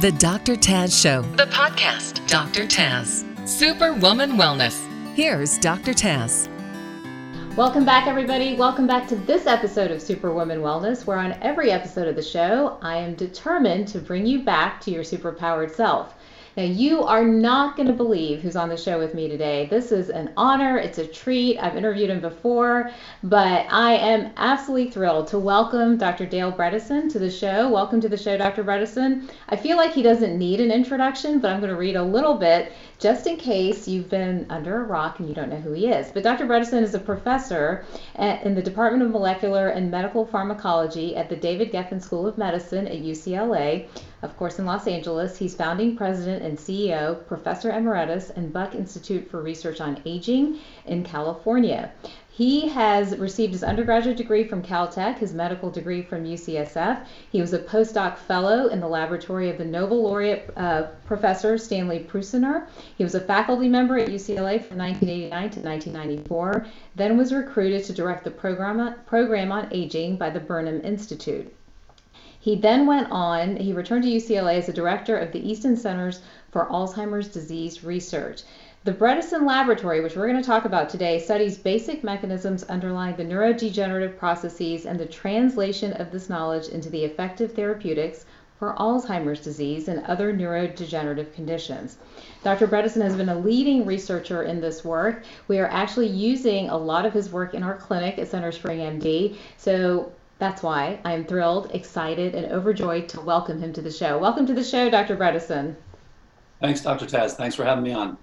The Dr. Taz Show, the podcast. Dr. Taz, Superwoman Wellness. Here's Dr. Taz. Welcome back, everybody. Welcome back to this episode of Superwoman Wellness, where on every episode of the show, I am determined to bring you back to your superpowered self. Now, you are not going to believe who's on the show with me today. This is an honor, it's a treat. I've interviewed him before, but I am absolutely thrilled to welcome Dr. Dale Bredesen to the show. Welcome to the show, Dr. Bredesen. I feel like he doesn't need an introduction, but I'm going to read a little bit just in case you've been under a rock and you don't know who he is. But Dr. Bredesen is a professor at, in the Department of Molecular and Medical Pharmacology at the David Geffen School of Medicine at UCLA, of course, in Los Angeles. He's founding president and CEO, professor emeritus, and Buck Institute for Research on Aging in California. He has received his undergraduate degree from Caltech, his medical degree from UCSF. He was a postdoc fellow in the laboratory of the Nobel laureate uh, professor Stanley Prusiner. He was a faculty member at UCLA from 1989 to 1994, then was recruited to direct the program, program on aging by the Burnham Institute. He then went on, he returned to UCLA as a director of the Easton Centers for Alzheimer's Disease Research. The Bredesen Laboratory, which we're going to talk about today, studies basic mechanisms underlying the neurodegenerative processes and the translation of this knowledge into the effective therapeutics for Alzheimer's disease and other neurodegenerative conditions. Dr. Bredesen has been a leading researcher in this work. We are actually using a lot of his work in our clinic at CentreSpring MD. So that's why I'm thrilled, excited, and overjoyed to welcome him to the show. Welcome to the show, Dr. Bredesen. Thanks, Dr. Taz. Thanks for having me on.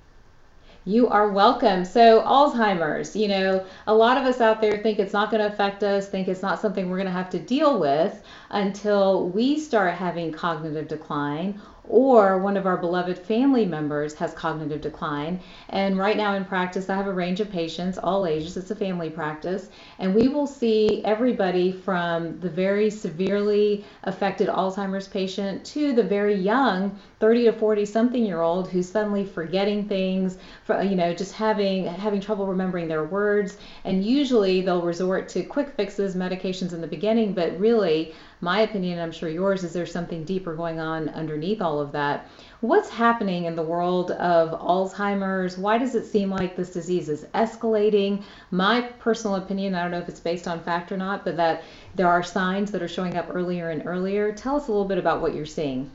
You are welcome. So, Alzheimer's, you know, a lot of us out there think it's not going to affect us, think it's not something we're going to have to deal with until we start having cognitive decline or one of our beloved family members has cognitive decline. And right now in practice, I have a range of patients, all ages, it's a family practice, and we will see everybody from the very severely affected Alzheimer's patient to the very young 30 to 40 something year old who's suddenly forgetting things, for, you know, just having having trouble remembering their words. And usually they'll resort to quick fixes, medications in the beginning, but really my opinion, I'm sure yours, is there's something deeper going on underneath all of that. What's happening in the world of Alzheimer's? Why does it seem like this disease is escalating? My personal opinion, I don't know if it's based on fact or not, but that there are signs that are showing up earlier and earlier. Tell us a little bit about what you're seeing.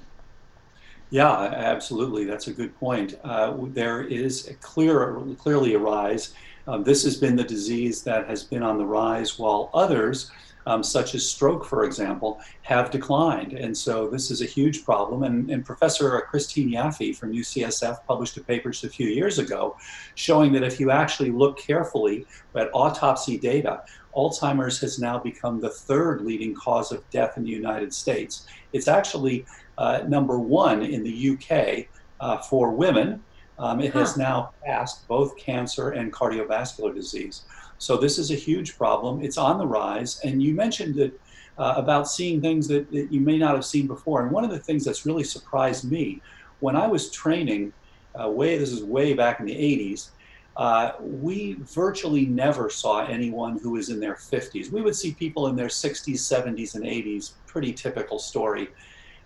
Yeah, absolutely. That's a good point. Uh, there is a clear, clearly a rise. Um, this has been the disease that has been on the rise, while others um, such as stroke, for example, have declined. And so this is a huge problem. And, and Professor Kristine Yaffe from UCSF published a paper just a few years ago showing that if you actually look carefully at autopsy data, Alzheimer's has now become the third leading cause of death in the United States. It's actually uh, number one in the UK uh, for women. Um, it huh. has now passed both cancer and cardiovascular disease. So this is a huge problem. It's on the rise. And you mentioned that uh, about seeing things that, that, you may not have seen before. And one of the things that's really surprised me when I was training, uh, way this is way back in the 80s. Uh, we virtually never saw anyone who was in their 50s. We would see people in their 60s, 70s, and 80s. Pretty typical story.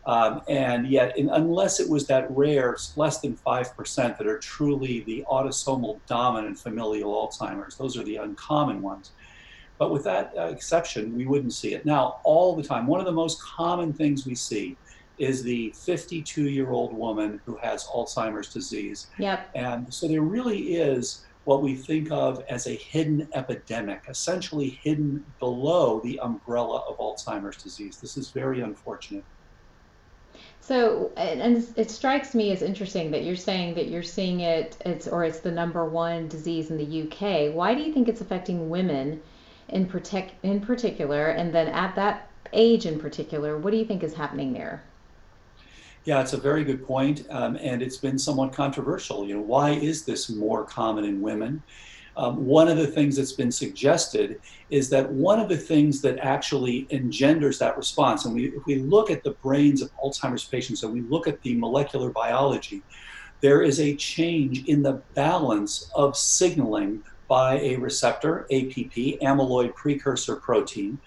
Um, and yet, in, unless it was that rare, less than 5% that are truly the autosomal dominant familial Alzheimer's, those are the uncommon ones. But with that uh, exception, we wouldn't see it. Now, all the time, one of the most common things we see is the 52 year old woman who has Alzheimer's disease. Yep. And so there really is what we think of as a hidden epidemic, essentially hidden below the umbrella of Alzheimer's disease. This is very unfortunate. So, and it strikes me as interesting that you're saying that you're seeing it, it's or it's the number one disease in the UK. Why do you think it's affecting women in protect in particular, and then at that age in particular? What do you think is happening there? Yeah, it's a very good point, um, and it's been somewhat controversial. You know, why is this more common in women? Um, one of the things that's been suggested is that one of the things that actually engenders that response, and we, if we look at the brains of Alzheimer's patients and we look at the molecular biology, there is a change in the balance of signaling by a receptor, APP, amyloid precursor protein.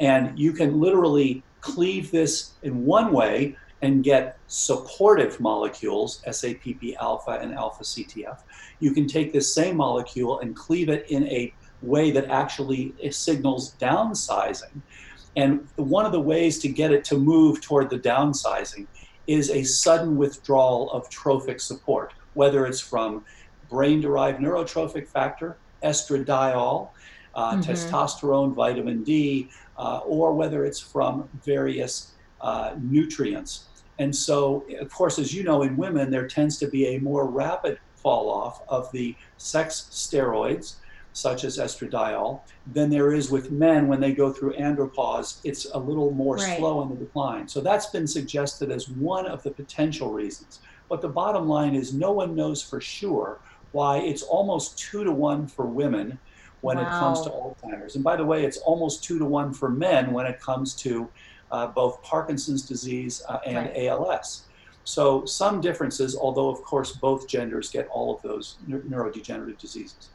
And you can literally cleave this in one way and get supportive molecules, SAPP alpha and alpha CTF. You can take this same molecule and cleave it in a way that actually signals downsizing. And one of the ways to get it to move toward the downsizing is a sudden withdrawal of trophic support, whether it's from brain derived neurotrophic factor, estradiol, uh, mm-hmm. testosterone, vitamin D, uh, or whether it's from various uh, nutrients. And so, of course, as you know, in women, there tends to be a more rapid fall off of the sex steroids, such as estradiol, than there is with men when they go through andropause. It's a little more right. slow in the decline. So that's been suggested as one of the potential reasons. But the bottom line is no one knows for sure why it's almost two to one for women when wow. it comes to Alzheimer's. And by the way, it's almost two to one for men when it comes to uh, both Parkinson's disease uh, and right. ALS. So some differences, although of course both genders get all of those neurodegenerative diseases.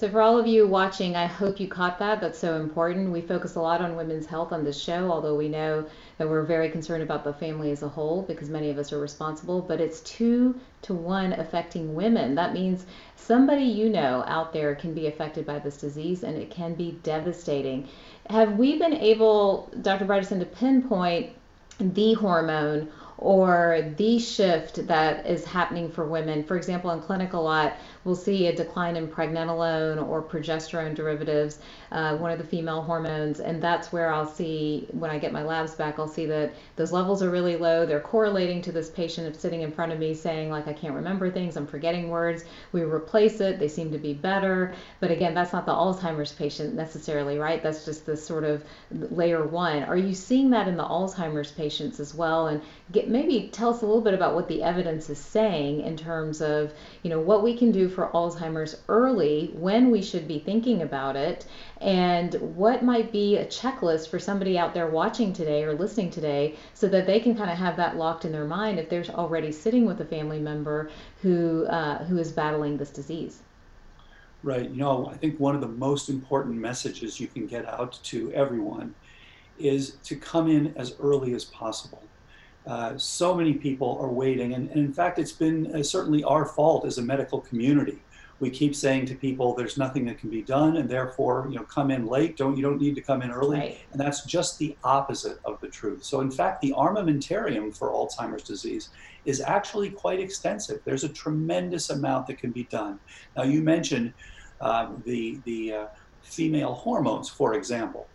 So, for all of you watching, I hope you caught that. That's so important. We focus a lot on women's health on this show, although we know that we're very concerned about the family as a whole because many of us are responsible. But it's two to one affecting women. That means somebody you know out there can be affected by this disease and it can be devastating. Have we been able, Dr. Bredesen, to pinpoint the hormone or the shift that is happening for women. For example, in clinic a lot, we'll see a decline in pregnenolone or progesterone derivatives, uh, one of the female hormones, and that's where I'll see when I get my labs back, I'll see that those levels are really low. They're correlating to this patient sitting in front of me saying like I can't remember things, I'm forgetting words. We replace it, they seem to be better, but again, that's not the Alzheimer's patient necessarily, right? That's just the sort of layer one. Are you seeing that in the Alzheimer's patients as well? And get maybe tell us a little bit about what the evidence is saying in terms of you know what we can do for Alzheimer's early, when we should be thinking about it, and what might be a checklist for somebody out there watching today or listening today so that they can kind of have that locked in their mind if they're already sitting with a family member who uh, who is battling this disease. Right. You know, I think one of the most important messages you can get out to everyone is to come in as early as possible. Uh, so many people are waiting, and, and in fact, it's been uh, certainly our fault as a medical community. We keep saying to people, "There's nothing that can be done, and therefore, you know, come in late. Don't you don't need to come in early." Right. And that's just the opposite of the truth. So, in fact, the armamentarium for Alzheimer's disease is actually quite extensive. There's a tremendous amount that can be done. Now, you mentioned uh, the the uh, female hormones, for example.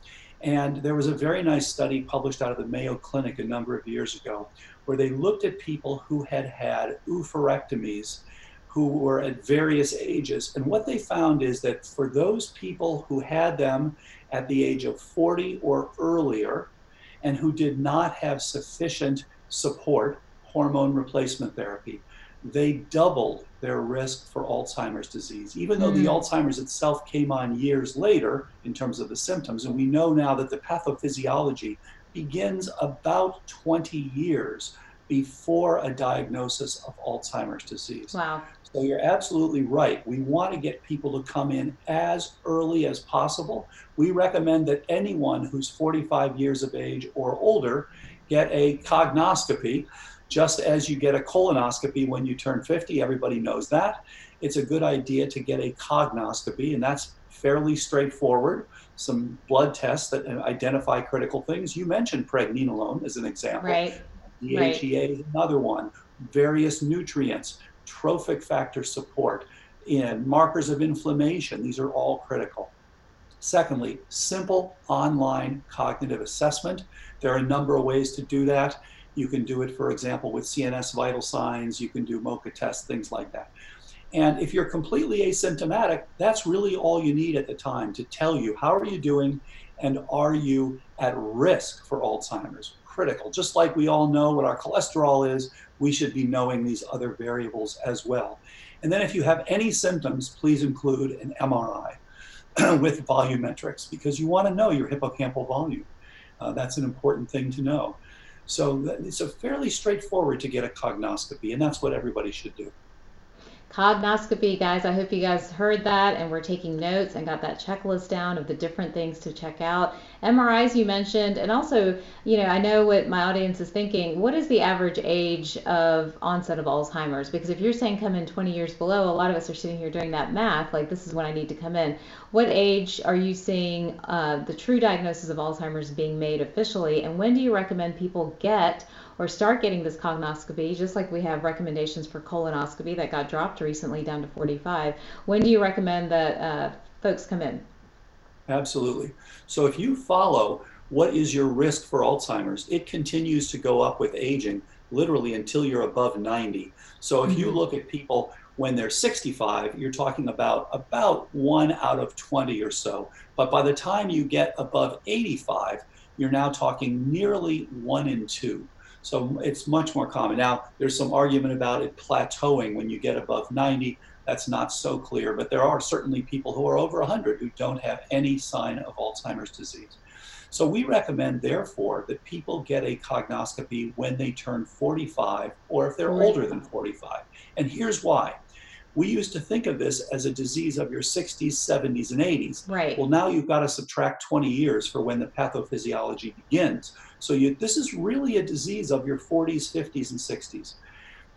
And there was a very nice study published out of the Mayo Clinic a number of years ago where they looked at people who had had oophorectomies who were at various ages. And what they found is that for those people who had them at the age of 40 or earlier and who did not have sufficient support, hormone replacement therapy, they doubled their risk for Alzheimer's disease, even though mm. the Alzheimer's itself came on years later in terms of the symptoms. And we know now that the pathophysiology begins about 20 years before a diagnosis of Alzheimer's disease. Wow. So you're absolutely right. We want to get people to come in as early as possible. We recommend that anyone who's 45 years of age or older get a cognoscopy just as you get a colonoscopy when you turn 50, everybody knows that. It's a good idea to get a cognoscopy, and that's fairly straightforward. Some blood tests that uh, identify critical things. You mentioned pregnenolone as an example. Right. DHEA right. is another one. Various nutrients, trophic factor support, and markers of inflammation. These are all critical. Secondly, simple online cognitive assessment. There are a number of ways to do that. You can do it, for example, with CNS vital signs. You can do MoCA tests, things like that. And if you're completely asymptomatic, that's really all you need at the time to tell you how are you doing and are you at risk for Alzheimer's? Critical. Just like we all know what our cholesterol is, we should be knowing these other variables as well. And then if you have any symptoms, please include an MRI with volumetrics because you want to know your hippocampal volume. Uh, that's an important thing to know. So it's a fairly straightforward to get a cognoscopy, and that's what everybody should do. Cognoscopy, guys. I hope you guys heard that and we're taking notes and got that checklist down of the different things to check out. MRIs you mentioned, and also, you know, I know what my audience is thinking. What is the average age of onset of Alzheimer's? Because if you're saying come in 20 years below, a lot of us are sitting here doing that math, like this is when I need to come in. What age are you seeing uh, the true diagnosis of Alzheimer's being made officially, and when do you recommend people get or start getting this cognoscopy, just like we have recommendations for colonoscopy that got dropped recently down to 45. When do you recommend that uh, folks come in? Absolutely. So if you follow what is your risk for Alzheimer's, it continues to go up with aging, literally until you're above 90. So if mm-hmm. you look at people when they're 65, you're talking about about one out of 20 or so. But by the time you get above 85, you're now talking nearly one in two. So it's much more common. Now, there's some argument about it plateauing when you get above 90. That's not so clear, but there are certainly people who are over 100 who don't have any sign of Alzheimer's disease. So we recommend, therefore, that people get a cognoscopy when they turn 45 or if they're mm-hmm. older than 45. And here's why we used to think of this as a disease of your 60s, 70s, and 80s. Right. Well, now you've got to subtract 20 years for when the pathophysiology begins. So you, this is really a disease of your 40s, 50s, and 60s.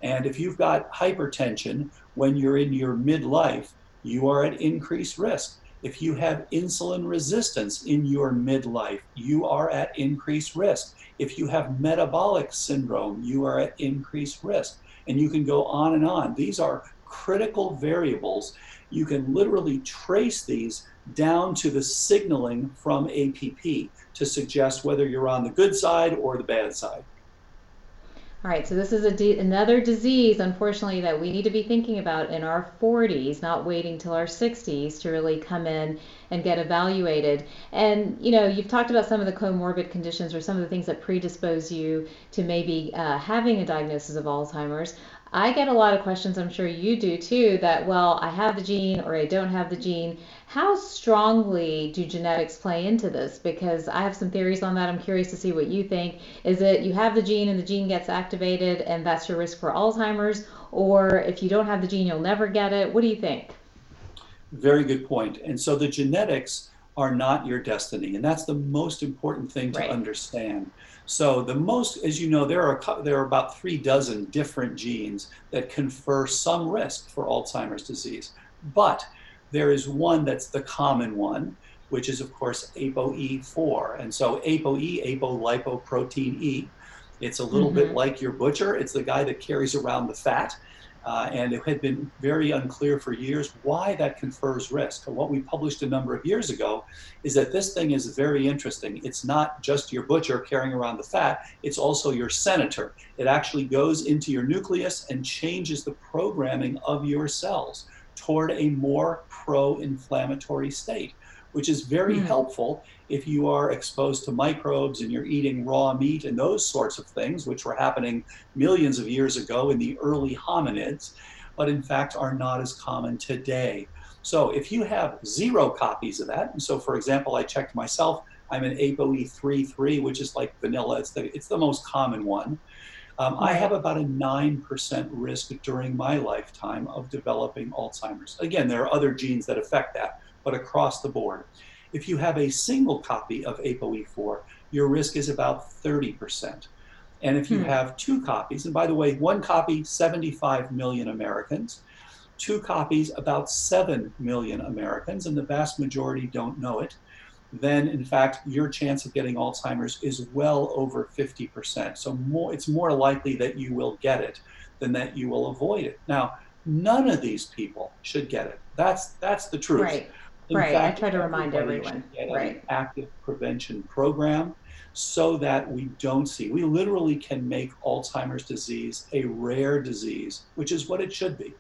And if you've got hypertension when you're in your midlife, you are at increased risk. If you have insulin resistance in your midlife, you are at increased risk. If you have metabolic syndrome, you are at increased risk. And you can go on and on. These are critical variables, you can literally trace these down to the signaling from APP to suggest whether you're on the good side or the bad side. All right, so this is another disease, unfortunately, that we need to be thinking about in our 40s, not waiting till our 60s to really come in and get evaluated. And you know, you've talked about some of the comorbid conditions or some of the things that predispose you to maybe uh, having a diagnosis of Alzheimer's. I get a lot of questions, I'm sure you do too, that, well, I have the gene or I don't have the gene. How strongly do genetics play into this? Because I have some theories on that. I'm curious to see what you think. Is it you have the gene and the gene gets activated and that's your risk for Alzheimer's? Or if you don't have the gene, you'll never get it? What do you think? Very good point. And so the genetics are not your destiny. And that's the most important thing to right. understand. So the most, as you know, there are there are about three dozen different genes that confer some risk for Alzheimer's disease, but there is one that's the common one, which is of course ApoE4, and so ApoE, apolipoprotein E. It's a little mm-hmm. bit like your butcher. It's the guy that carries around the fat. Uh, and it had been very unclear for years why that confers risk. What we published a number of years ago is that this thing is very interesting. It's not just your butcher carrying around the fat, it's also your senator. It actually goes into your nucleus and changes the programming of your cells toward a more pro inflammatory state which is very mm. helpful if you are exposed to microbes and you're eating raw meat and those sorts of things, which were happening millions of years ago in the early hominids, but in fact are not as common today. So if you have zero copies of that, and so for example, I checked myself, I'm an ApoE33, which is like vanilla, it's the, it's the most common one. Um, I have about a 9% risk during my lifetime of developing Alzheimer's. Again, there are other genes that affect that, but across the board. If you have a single copy of ApoE4, your risk is about 30%. And if you hmm. have two copies, and by the way, one copy, 75 million Americans, two copies, about 7 million Americans, and the vast majority don't know it, then in fact, your chance of getting Alzheimer's is well over 50%. So more, it's more likely that you will get it than that you will avoid it. Now, none of these people should get it. That's, that's the truth. Right. In right. Fact, I try to remind everyone. right. active prevention program so that we don't see. We literally can make Alzheimer's disease a rare disease, which is what it should be.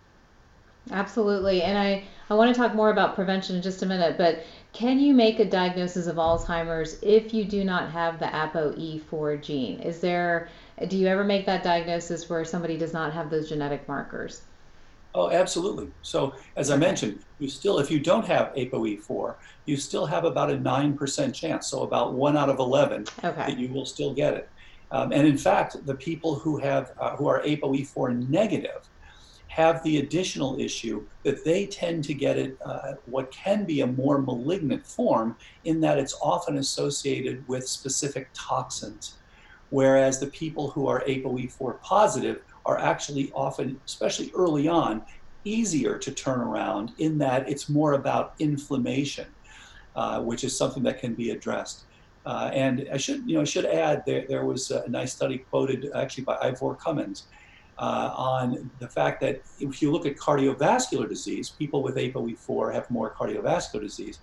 Absolutely. And I, I want to talk more about prevention in just a minute, but can you make a diagnosis of Alzheimer's if you do not have the ApoE4 gene? Is there, do you ever make that diagnosis where somebody does not have those genetic markers? Oh, absolutely. So, as I mentioned, you still, if you don't have ApoE4, you still have about a 9% chance, so about one out of 11, okay. that you will still get it. Um, and in fact, the people who have uh, who are ApoE4 negative have the additional issue that they tend to get it, uh, what can be a more malignant form, in that it's often associated with specific toxins. Whereas the people who are ApoE4 positive are actually often, especially early on, easier to turn around in that it's more about inflammation, uh, which is something that can be addressed. Uh, and I should, you know, I should add there, there was a nice study quoted actually by Ivor Cummins uh, on the fact that if you look at cardiovascular disease, people with ApoE4 have more cardiovascular disease.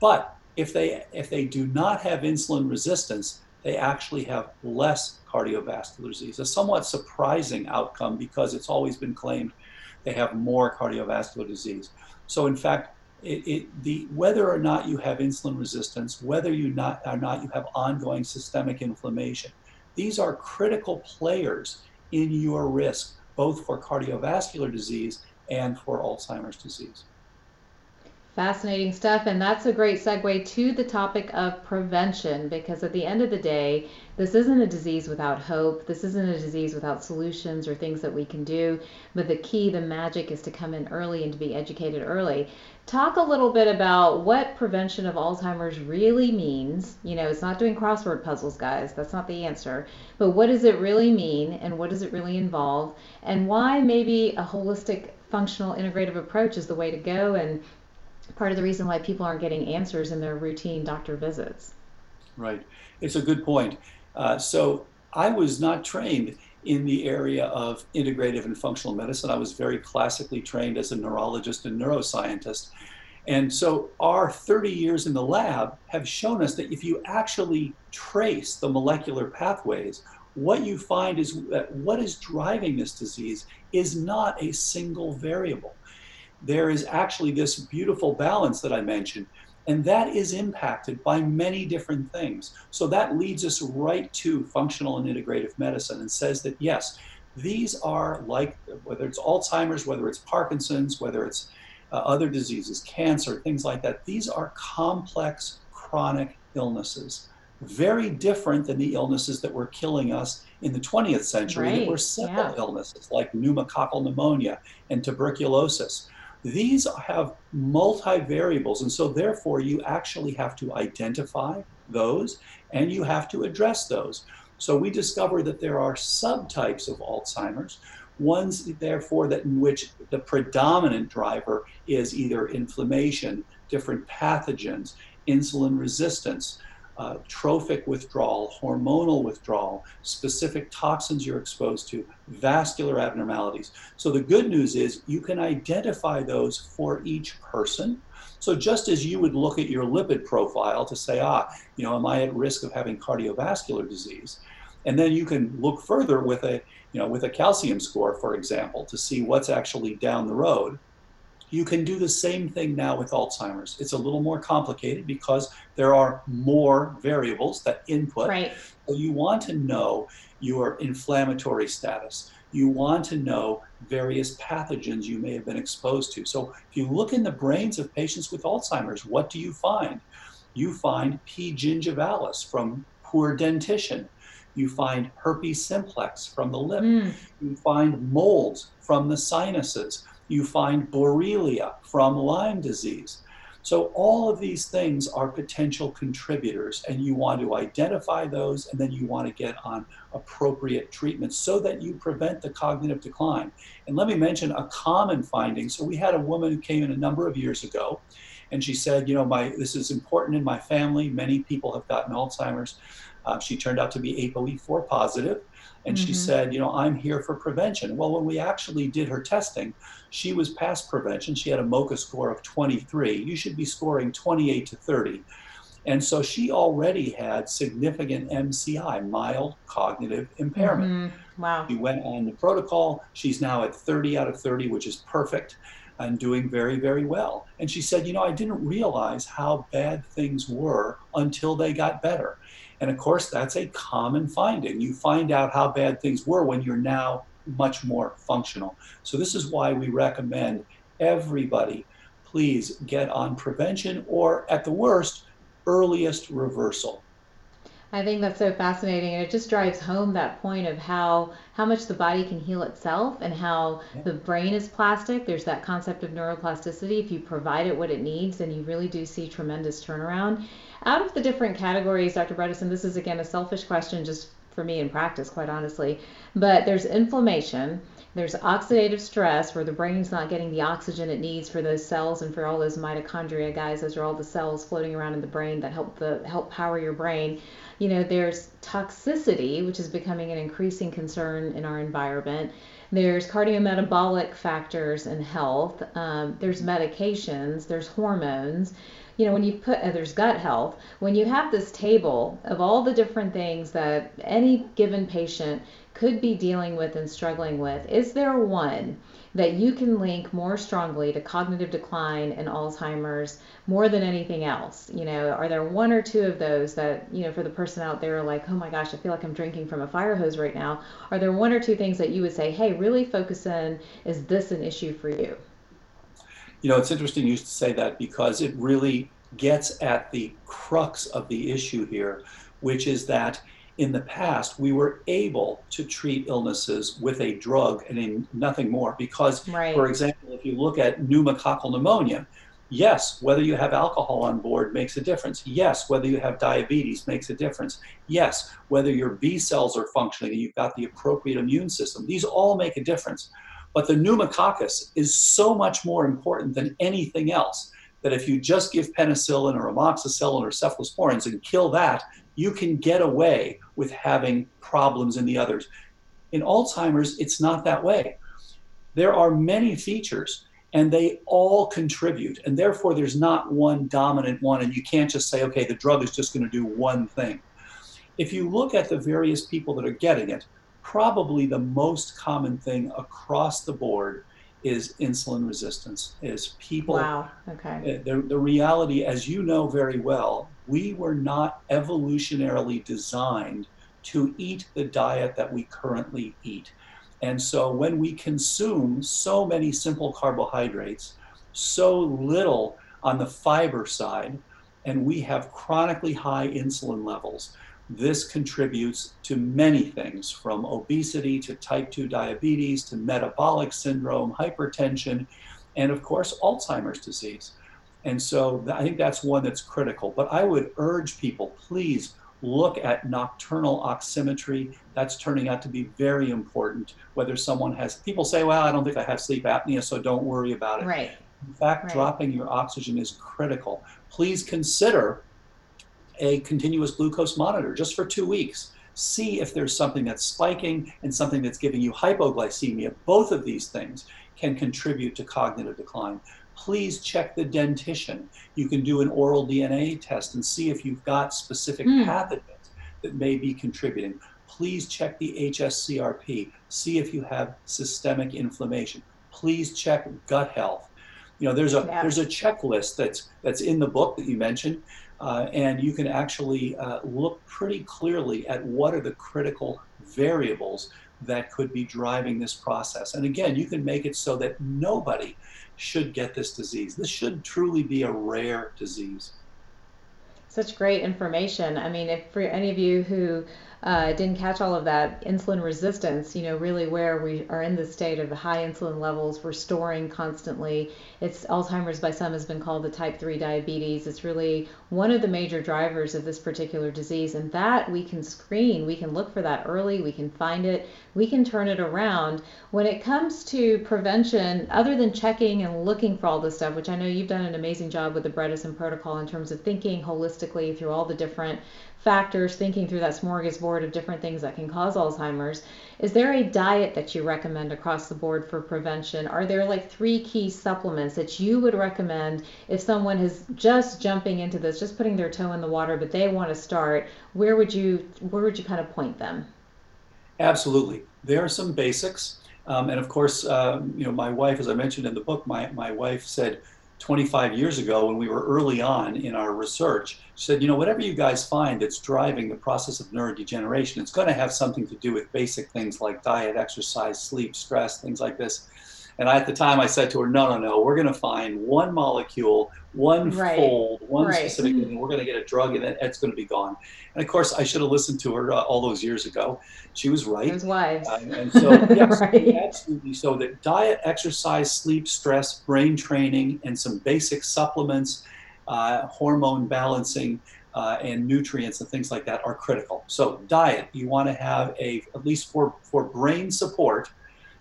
But if they if they do not have insulin resistance, they actually have less cardiovascular disease. A somewhat surprising outcome because it's always been claimed they have more cardiovascular disease. So in fact, it, it, the whether or not you have insulin resistance, whether you not or not you have ongoing systemic inflammation, these are critical players in your risk, both for cardiovascular disease and for Alzheimer's disease. Fascinating stuff. And that's a great segue to the topic of prevention because at the end of the day, this isn't a disease without hope. This isn't a disease without solutions or things that we can do. But the key, the magic is to come in early and to be educated early. Talk a little bit about what prevention of Alzheimer's really means. You know, it's not doing crossword puzzles, guys. That's not the answer. But what does it really mean and what does it really involve? And why maybe a holistic functional integrative approach is the way to go and part of the reason why people aren't getting answers in their routine doctor visits. Right. It's a good point. Uh, so I was not trained in the area of integrative and functional medicine. I was very classically trained as a neurologist and neuroscientist. And so our 30 years in the lab have shown us that if you actually trace the molecular pathways, what you find is that what is driving this disease is not a single variable there is actually this beautiful balance that I mentioned, and that is impacted by many different things. So that leads us right to functional and integrative medicine and says that yes, these are like whether it's Alzheimer's, whether it's Parkinson's, whether it's uh, other diseases, cancer, things like that, these are complex chronic illnesses. Very different than the illnesses that were killing us in the 20th century right. that were simple yeah. illnesses like pneumococcal pneumonia and tuberculosis. These have multivariables, and so therefore you actually have to identify those and you have to address those. So we discover that there are subtypes of Alzheimer's, ones therefore that in which the predominant driver is either inflammation, different pathogens, insulin resistance, uh, trophic withdrawal, hormonal withdrawal, specific toxins you're exposed to, vascular abnormalities. So the good news is you can identify those for each person. So just as you would look at your lipid profile to say, ah, you know, am I at risk of having cardiovascular disease? And then you can look further with a, you know, with a calcium score, for example, to see what's actually down the road. You can do the same thing now with Alzheimer's. It's a little more complicated because there are more variables that input. Right. So you want to know your inflammatory status. You want to know various pathogens you may have been exposed to. So if you look in the brains of patients with Alzheimer's, what do you find? You find P. gingivalis from poor dentition. You find herpes simplex from the lip. Mm. You find molds from the sinuses you find Borrelia from Lyme disease. So all of these things are potential contributors, and you want to identify those, and then you want to get on appropriate treatment so that you prevent the cognitive decline. And let me mention a common finding. So we had a woman who came in a number of years ago, and she said, you know, my this is important in my family. Many people have gotten Alzheimer's. Uh, she turned out to be ApoE4 positive. And mm-hmm. she said, you know, I'm here for prevention. Well, when we actually did her testing, she was past prevention. She had a MoCA score of 23. You should be scoring 28 to 30. And so she already had significant MCI, mild cognitive impairment. Mm-hmm. Wow. She went on the protocol. She's now at 30 out of 30, which is perfect and doing very, very well. And she said, You know, I didn't realize how bad things were until they got better. And of course, that's a common finding. You find out how bad things were when you're now much more functional. So, this is why we recommend everybody please get on prevention or, at the worst, earliest reversal. I think that's so fascinating, and it just drives home that point of how how much the body can heal itself, and how yeah. the brain is plastic. There's that concept of neuroplasticity. If you provide it what it needs, then you really do see tremendous turnaround. Out of the different categories, Dr. Bredesen, this is again a selfish question, just for me in practice, quite honestly. But there's inflammation, there's oxidative stress where the brain's not getting the oxygen it needs for those cells and for all those mitochondria guys. Those are all the cells floating around in the brain that help the help power your brain. You know, there's toxicity, which is becoming an increasing concern in our environment. There's cardiometabolic factors and health. Um, there's medications. There's hormones you know, when you put, uh, there's gut health, when you have this table of all the different things that any given patient could be dealing with and struggling with, is there one that you can link more strongly to cognitive decline and Alzheimer's more than anything else? You know, are there one or two of those that, you know, for the person out there like, oh my gosh, I feel like I'm drinking from a fire hose right now? Are there one or two things that you would say, hey, really focus in? Is this an issue for you? You know, it's interesting you say that because it really gets at the crux of the issue here, which is that in the past we were able to treat illnesses with a drug and in nothing more. Because, right. for example, if you look at pneumococcal pneumonia, yes, whether you have alcohol on board makes a difference. Yes, whether you have diabetes makes a difference. Yes, whether your B cells are functioning and you've got the appropriate immune system, these all make a difference. But the pneumococcus is so much more important than anything else that if you just give penicillin or amoxicillin or cephalosporins and kill that, you can get away with having problems in the others. In Alzheimer's, it's not that way. There are many features and they all contribute. And therefore, there's not one dominant one, and you can't just say, okay, the drug is just going to do one thing. If you look at the various people that are getting it, probably the most common thing across the board is insulin resistance. Is people? Wow. Okay. Uh, the, the reality, as you know very well, we were not evolutionarily designed to eat the diet that we currently eat. And so when we consume so many simple carbohydrates, so little on the fiber side, and we have chronically high insulin levels, this contributes to many things from obesity to type 2 diabetes to metabolic syndrome, hypertension, and of course, Alzheimer's disease. And so I think that's one that's critical. But I would urge people, please look at nocturnal oximetry. That's turning out to be very important. Whether someone has, people say, well, I don't think I have sleep apnea, so don't worry about it. Right. In fact, right. dropping your oxygen is critical. Please consider a continuous glucose monitor just for two weeks. See if there's something that's spiking and something that's giving you hypoglycemia. Both of these things can contribute to cognitive decline. Please check the dentition. You can do an oral DNA test and see if you've got specific mm. pathogens that may be contributing. Please check the HSCRP. See if you have systemic inflammation. Please check gut health. You know, there's a yeah. there's a checklist that's that's in the book that you mentioned uh, and you can actually uh, look pretty clearly at what are the critical variables that could be driving this process. And again, you can make it so that nobody should get this disease. This should truly be a rare disease. Such great information. I mean, if for any of you who uh, didn't catch all of that insulin resistance, you know, really where we are in the state of high insulin levels, we're storing constantly. It's Alzheimer's by some has been called the type 3 diabetes. It's really one of the major drivers of this particular disease, and that we can screen, we can look for that early, we can find it, we can turn it around. When it comes to prevention, other than checking and looking for all this stuff, which I know you've done an amazing job with the Bredesen protocol in terms of thinking holistically through all the different factors, thinking through that smorgasbord of different things that can cause Alzheimer's. Is there a diet that you recommend across the board for prevention? Are there like three key supplements that you would recommend if someone is just jumping into this, just putting their toe in the water, but they want to start? Where would you where would you kind of point them? Absolutely, there are some basics, um, and of course, um, you know, my wife, as I mentioned in the book, my my wife said 25 years ago when we were early on in our research said, you know, whatever you guys find that's driving the process of neurodegeneration, it's going to have something to do with basic things like diet, exercise, sleep, stress, things like this. And I, at the time, I said to her, no, no, no, we're going to find one molecule, one right. fold, one right. specific, and we're going to get a drug, and then it's going to be gone. And of course, I should have listened to her uh, all those years ago. She was right. was wise. Uh, and so, yes, right. absolutely. So that diet, exercise, sleep, stress, brain training, and some basic supplements, uh, hormone balancing. Uh, and nutrients and things like that are critical. So diet, you want to have a at least for for brain support,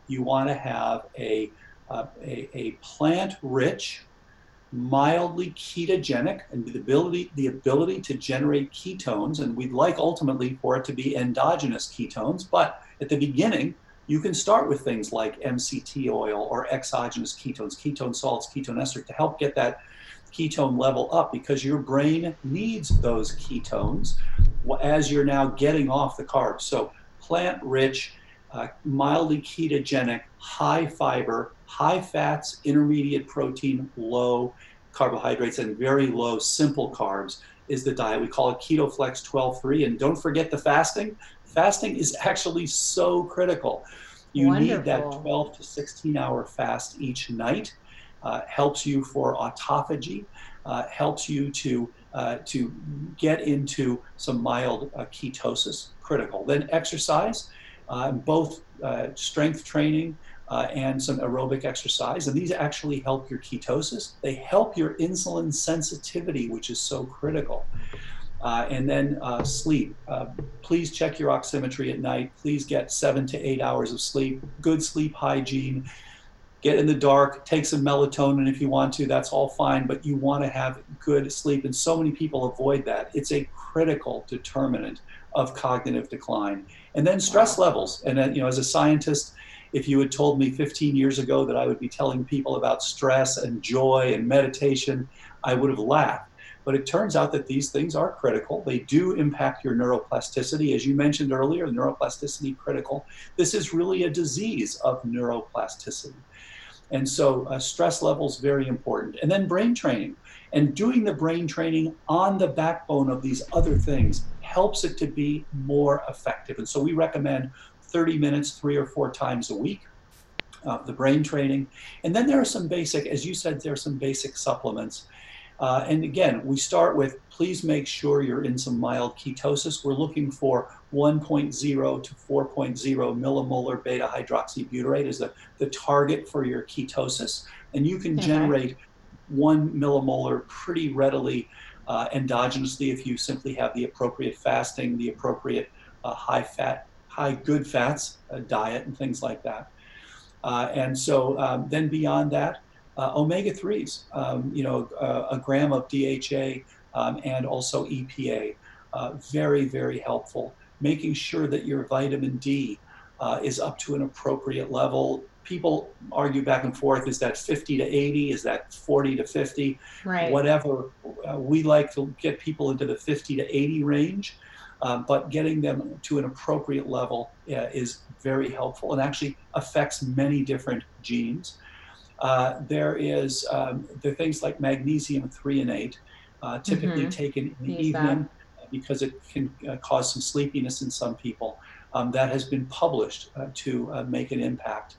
you want to have a, uh, a, a plant-rich, mildly ketogenic, and the ability, the ability to generate ketones. And we'd like ultimately for it to be endogenous ketones. But at the beginning, you can start with things like MCT oil or exogenous ketones, ketone salts, ketone ester to help get that ketone level up because your brain needs those ketones as you're now getting off the carbs. So plant rich, uh, mildly ketogenic, high fiber, high fats, intermediate protein, low carbohydrates, and very low simple carbs is the diet. We call it KetoFlex 12-3. And don't forget the fasting. Fasting is actually so critical. You Wonderful. need that 12 to 16 hour fast each night. Uh, helps you for autophagy, uh, helps you to uh, to get into some mild uh, ketosis, critical. Then exercise both uh, strength training uh, and some aerobic exercise. And these actually help your ketosis. They help your insulin sensitivity, which is so critical. Uh, and then uh, sleep. Uh, please check your oximetry at night. Please get seven to eight hours of sleep. Good sleep hygiene. Get in the dark. Take some melatonin if you want to. That's all fine. But you want to have good sleep. And so many people avoid that. It's a critical determinant of cognitive decline. And then stress levels. And then, you know, as a scientist, if you had told me 15 years ago that I would be telling people about stress and joy and meditation, I would have laughed. But it turns out that these things are critical. They do impact your neuroplasticity. As you mentioned earlier, neuroplasticity critical. This is really a disease of neuroplasticity. And so uh, stress levels very important. And then brain training. And doing the brain training on the backbone of these other things helps it to be more effective. And so we recommend 30 minutes three or four times a week. Uh, the brain training. And then there are some basic, as you said, there are some basic supplements. Uh, and again, we start with please make sure you're in some mild ketosis. We're looking for 1.0 to 4.0 millimolar beta hydroxybutyrate as the, the target for your ketosis. And you can okay. generate one millimolar pretty readily uh, endogenously if you simply have the appropriate fasting, the appropriate uh, high fat, high good fats uh, diet, and things like that. Uh, and so um, then beyond that, uh, omega 3s, um, you know, uh, a gram of DHA um, and also EPA, very, very helpful. Making sure that your vitamin D is up to an appropriate level people argue back and forth is that 50 to 80 is that 40 to 50 right. Whatever uh, we like to get people into the 50 to 80 range uh, but getting them to an appropriate level uh, is very helpful and actually affects many different genes. Uh, there is um, the things like magnesium threonate uh, typically mm-hmm. taken in the Use evening that. because it can uh, cause some sleepiness in some people. Um, that has been published to make an impact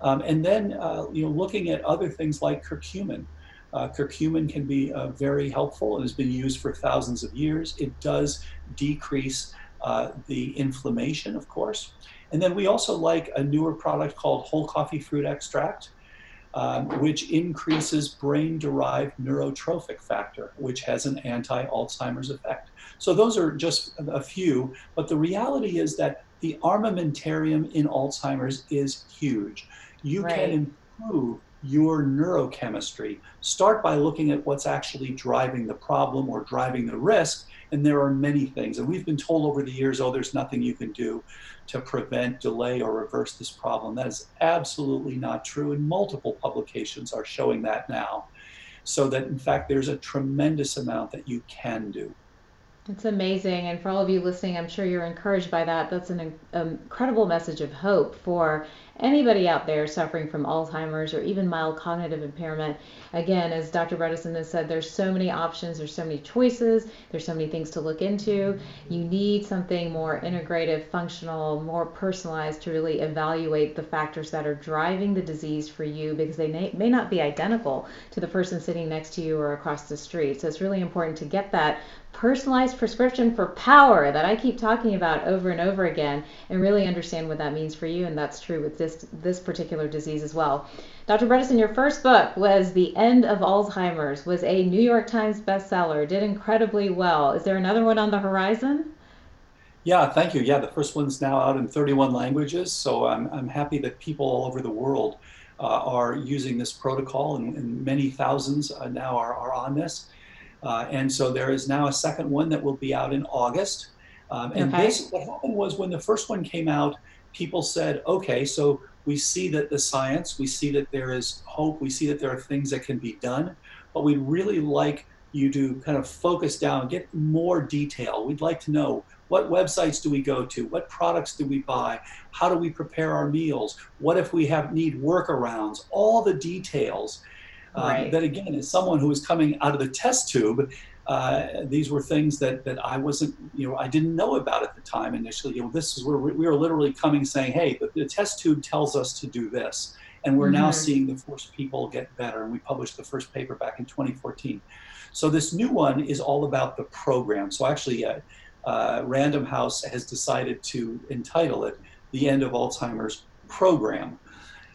um, and then, uh, you know, looking at other things like curcumin. Uh, curcumin can be uh, very helpful and has been used for thousands of years. It does decrease uh, the inflammation, of course. And then we also like a newer product called whole coffee fruit extract, um, which increases brain derived neurotrophic factor, which has an anti Alzheimer's effect. So those are just a few, but the reality is that the armamentarium in Alzheimer's is huge you right. can improve your neurochemistry. Start by looking at what's actually driving the problem or driving the risk. And there are many things. And we've been told over the years, oh, there's nothing you can do to prevent, delay, or reverse this problem. That is absolutely not true. And multiple publications are showing that now. So that, in fact, there's a tremendous amount that you can do. It's amazing. And for all of you listening, I'm sure you're encouraged by that. That's an um, incredible message of hope for anybody out there suffering from Alzheimer's or even mild cognitive impairment. Again, as Dr. Bredesen has said, there's so many options, there's so many choices, there's so many things to look into. You need something more integrative, functional, more personalized to really evaluate the factors that are driving the disease for you because they may, may not be identical to the person sitting next to you or across the street. So it's really important to get that personalized prescription for power that I keep talking about over and over again and really understand what that means for you. And that's true with this, this particular disease as well. Dr. Bredesen, your first book was The End of Alzheimer's, was a New York Times bestseller, did incredibly well. Is there another one on the horizon? Yeah, thank you. Yeah, the first one's now out in 31 languages, so I'm, I'm happy that people all over the world uh, are using this protocol, and, and many thousands uh, now are, are on this. Uh, and so there is now a second one that will be out in August. Um, and okay. this, what happened was when the first one came out, people said, okay, so we see that the science, we see that there is hope, we see that there are things that can be done, but we'd really like you to kind of focus down, get more detail. We'd like to know what websites do we go to? What products do we buy? How do we prepare our meals? What if we have need workarounds? All the details. Uh, right. that again, as someone who was coming out of the test tube, uh, these were things that, that I wasn't, you know, I didn't know about at the time initially. You know, this is where we were literally coming saying, hey, the, the test tube tells us to do this. And we're mm-hmm. now seeing the first people get better. And we published the first paper back in 2014. So this new one is all about the program. So actually, uh, uh, Random House has decided to entitle it The End of Alzheimer's Program.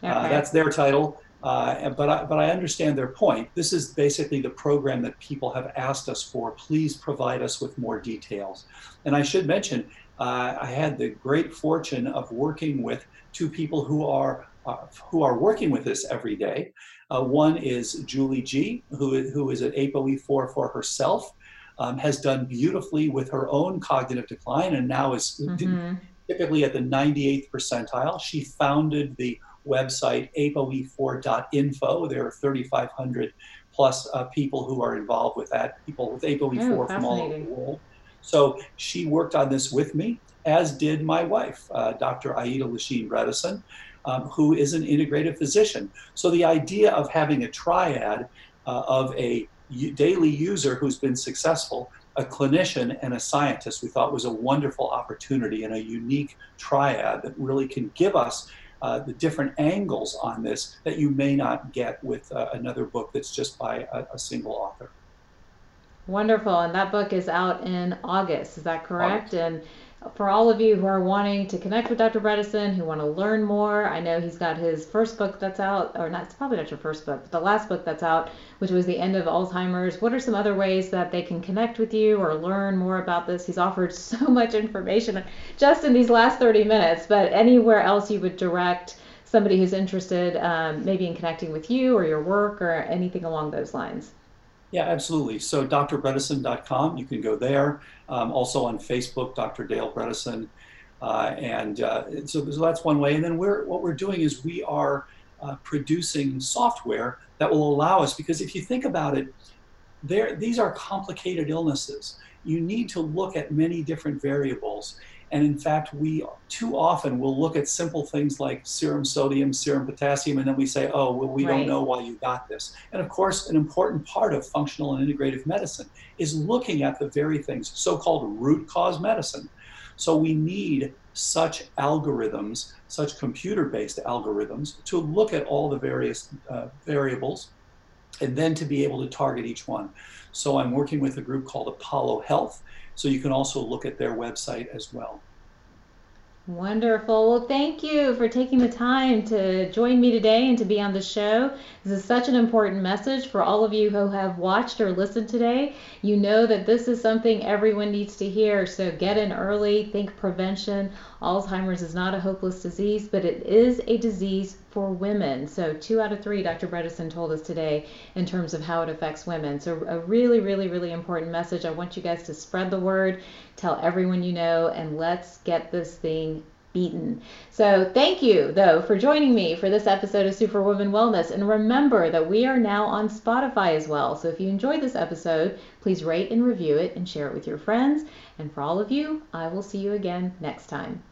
Uh, okay. that's their title. Uh, but, I, but I understand their point. This is basically the program that people have asked us for. Please provide us with more details. And I should mention, uh, I had the great fortune of working with two people who are uh, who are working with this every day. Uh, one is Julie G, who, who is at ApoE4 for herself, um, has done beautifully with her own cognitive decline, and now is mm-hmm. typically at the 98th percentile. She founded the website, apoe4.info. There are 3,500 plus uh, people who are involved with that, people with ApoE4 oh, from all over the world. So she worked on this with me, as did my wife, uh, Dr. Aida Lasheen Bredesen, um, who is an integrative physician. So the idea of having a triad uh, of a daily user who's been successful, a clinician, and a scientist, we thought was a wonderful opportunity and a unique triad that really can give us uh, the different angles on this that you may not get with uh, another book that's just by a, a, single author. Wonderful. And that book is out in August, is that correct? August. And for all of you who are wanting to connect with Dr. Bredesen, who want to learn more, I know he's got his first book that's out, or not, it's probably not your first book, but the last book that's out, which was The End of Alzheimer's. What are some other ways that they can connect with you or learn more about this? He's offered so much information just in these last 30 minutes, but anywhere else you would direct somebody who's interested um, maybe in connecting with you or your work or anything along those lines. Yeah, absolutely. So drbredesen.com, you can go there. Um, also on Facebook, Dr. Dale Bredesen. Uh, and uh, so, so, that's one way. And then we're, what we're doing is we are uh, producing software that will allow us, because if you think about it, there, these are complicated illnesses. You need to look at many different variables. And in fact, we too often will look at simple things like serum sodium, serum potassium, and then we say, oh, well, we right. don't know why you got this. And of course, an important part of functional and integrative medicine is looking at the very things, so called root cause medicine. So we need such algorithms, such computer based algorithms, to look at all the various uh, variables and then to be able to target each one. So I'm working with a group called Apollo Health so you can also look at their website as well. Wonderful. Well, thank you for taking the time to join me today and to be on the show. This is such an important message for all of you who have watched or listened today. You know that this is something everyone needs to hear. So get in early, think prevention. Alzheimer's is not a hopeless disease, but it is a disease for women. So, two out of three, Dr. Bredesen told us today in terms of how it affects women. So, a really, really, really important message. I want you guys to spread the word, tell everyone you know, and let's get this thing beaten. So, thank you, though, for joining me for this episode of Superwoman Wellness. And remember that we are now on Spotify as well. So, if you enjoyed this episode, please rate and review it and share it with your friends. And for all of you, I will see you again next time.